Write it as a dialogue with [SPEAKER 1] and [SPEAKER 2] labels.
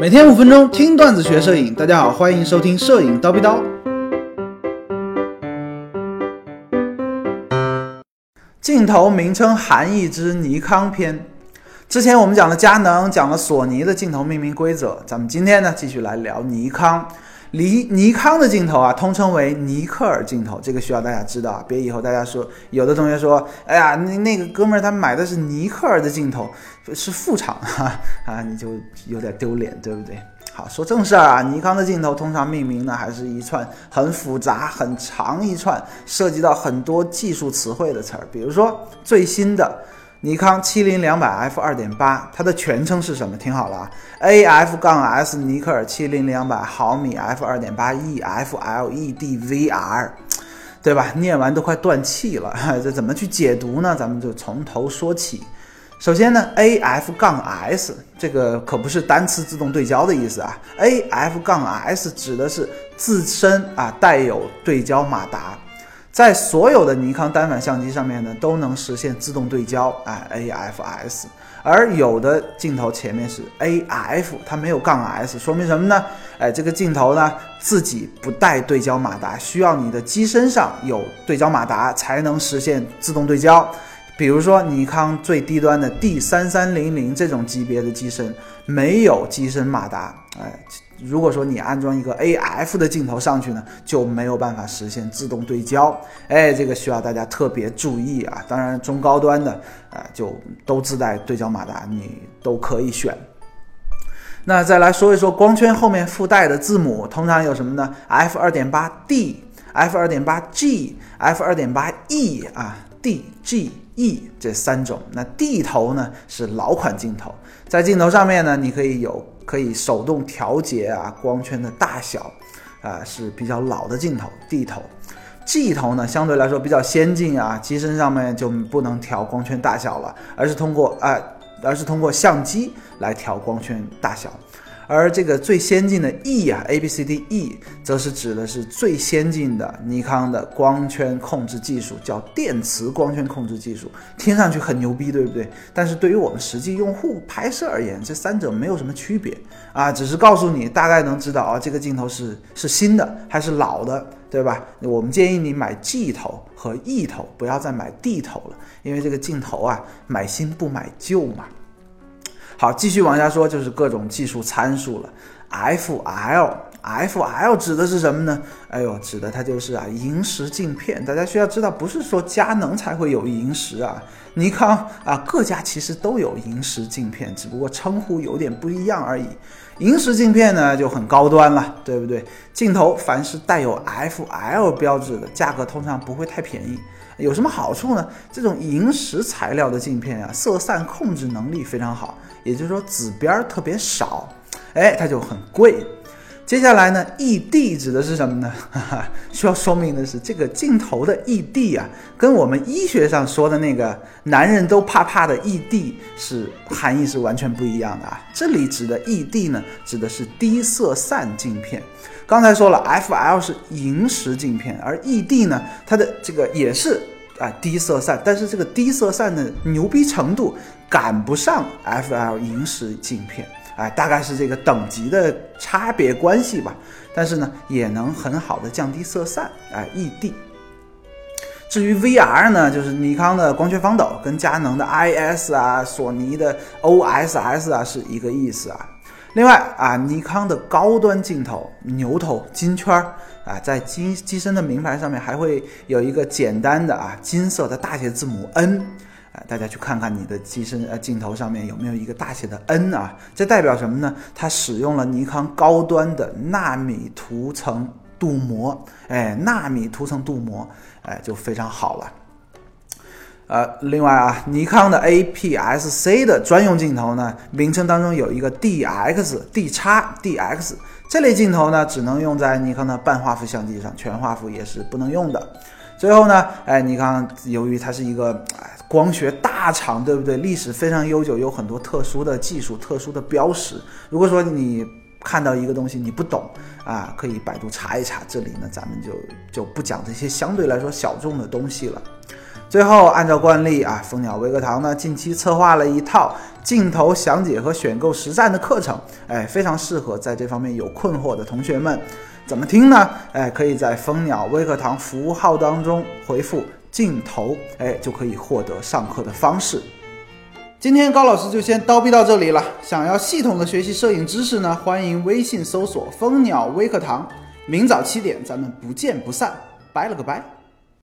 [SPEAKER 1] 每天五分钟听段子学摄影，大家好，欢迎收听摄影叨逼叨。镜头名称含义之尼康篇。之前我们讲了佳能，讲了索尼的镜头命名规则，咱们今天呢继续来聊尼康。尼尼康的镜头啊，通称为尼克尔镜头，这个需要大家知道啊，别以后大家说有的同学说，哎呀，那那个哥们儿他买的是尼克尔的镜头，是副厂哈啊，你就有点丢脸，对不对？好，说正事儿啊，尼康的镜头通常命名呢，还是一串很复杂、很长一串，涉及到很多技术词汇的词儿，比如说最新的。尼康七零两百 f 二点八，它的全称是什么？听好了啊，A F 杠 S 尼克尔七零两百毫米 f 二点八 E F L E D V R，对吧？念完都快断气了，这怎么去解读呢？咱们就从头说起。首先呢，A F 杠 S 这个可不是单次自动对焦的意思啊，A F 杠 S 指的是自身啊带有对焦马达。在所有的尼康单反相机上面呢，都能实现自动对焦，哎，AFS。而有的镜头前面是 AF，它没有杠 S，说明什么呢？哎，这个镜头呢自己不带对焦马达，需要你的机身上有对焦马达才能实现自动对焦。比如说尼康最低端的 D 三三零零这种级别的机身没有机身马达，哎。如果说你安装一个 AF 的镜头上去呢，就没有办法实现自动对焦。哎，这个需要大家特别注意啊。当然，中高端的啊，就都自带对焦马达，你都可以选。那再来说一说光圈后面附带的字母，通常有什么呢？F 二点八 D、F 二点八 G、F 二点八 E 啊，D、G、E 这三种。那 D 头呢是老款镜头，在镜头上面呢，你可以有。可以手动调节啊，光圈的大小，啊是比较老的镜头。D 头，G 头呢相对来说比较先进啊，机身上面就不能调光圈大小了，而是通过啊，而是通过相机来调光圈大小。而这个最先进的 E 啊，A B C D E，则是指的是最先进的尼康的光圈控制技术，叫电磁光圈控制技术，听上去很牛逼，对不对？但是对于我们实际用户拍摄而言，这三者没有什么区别啊，只是告诉你大概能知道啊，这个镜头是是新的还是老的，对吧？我们建议你买 G 头和 E 头，不要再买 D 头了，因为这个镜头啊，买新不买旧嘛。好，继续往下说，就是各种技术参数了。F L，F L 指的是什么呢？哎呦，指的它就是啊，萤石镜片。大家需要知道，不是说佳能才会有萤石啊，尼康啊，各家其实都有萤石镜片，只不过称呼有点不一样而已。萤石镜片呢就很高端了，对不对？镜头凡是带有 F L 标志的，价格通常不会太便宜。有什么好处呢？这种萤石材料的镜片啊，色散控制能力非常好。也就是说，紫边儿特别少，哎，它就很贵。接下来呢，ED 指的是什么呢？哈哈，需要说明的是，这个镜头的 ED 啊，跟我们医学上说的那个男人都怕怕的 ED 是含义是完全不一样的啊。这里指的 ED 呢，指的是低色散镜片。刚才说了，FL 是萤石镜片，而 ED 呢，它的这个也是。啊，低色散，但是这个低色散的牛逼程度赶不上 FL 萤石镜片，哎，大概是这个等级的差别关系吧。但是呢，也能很好的降低色散，哎，ED。至于 VR 呢，就是尼康的光学防抖，跟佳能的 IS 啊、索尼的 OSS 啊是一个意思啊。另外啊，尼康的高端镜头牛头金圈儿啊，在机机身的名牌上面还会有一个简单的啊金色的大写字母 N，啊，大家去看看你的机身呃镜头上面有没有一个大写的 N 啊？这代表什么呢？它使用了尼康高端的纳米涂层镀膜，哎，纳米涂层镀膜，哎，就非常好了。呃，另外啊，尼康的 APS-C 的专用镜头呢，名称当中有一个 DX、D 叉、DX 这类镜头呢，只能用在尼康的半画幅相机上，全画幅也是不能用的。最后呢，哎，尼康由于它是一个光学大厂，对不对？历史非常悠久，有很多特殊的技术、特殊的标识。如果说你看到一个东西你不懂啊，可以百度查一查。这里呢，咱们就就不讲这些相对来说小众的东西了。最后，按照惯例啊，蜂鸟微课堂呢近期策划了一套镜头详解和选购实战的课程，哎，非常适合在这方面有困惑的同学们。怎么听呢？哎，可以在蜂鸟微课堂服务号当中回复“镜头”，哎，就可以获得上课的方式。今天高老师就先叨逼到这里了。想要系统的学习摄影知识呢，欢迎微信搜索“蜂鸟微课堂”，明早七点咱们不见不散。拜了个拜。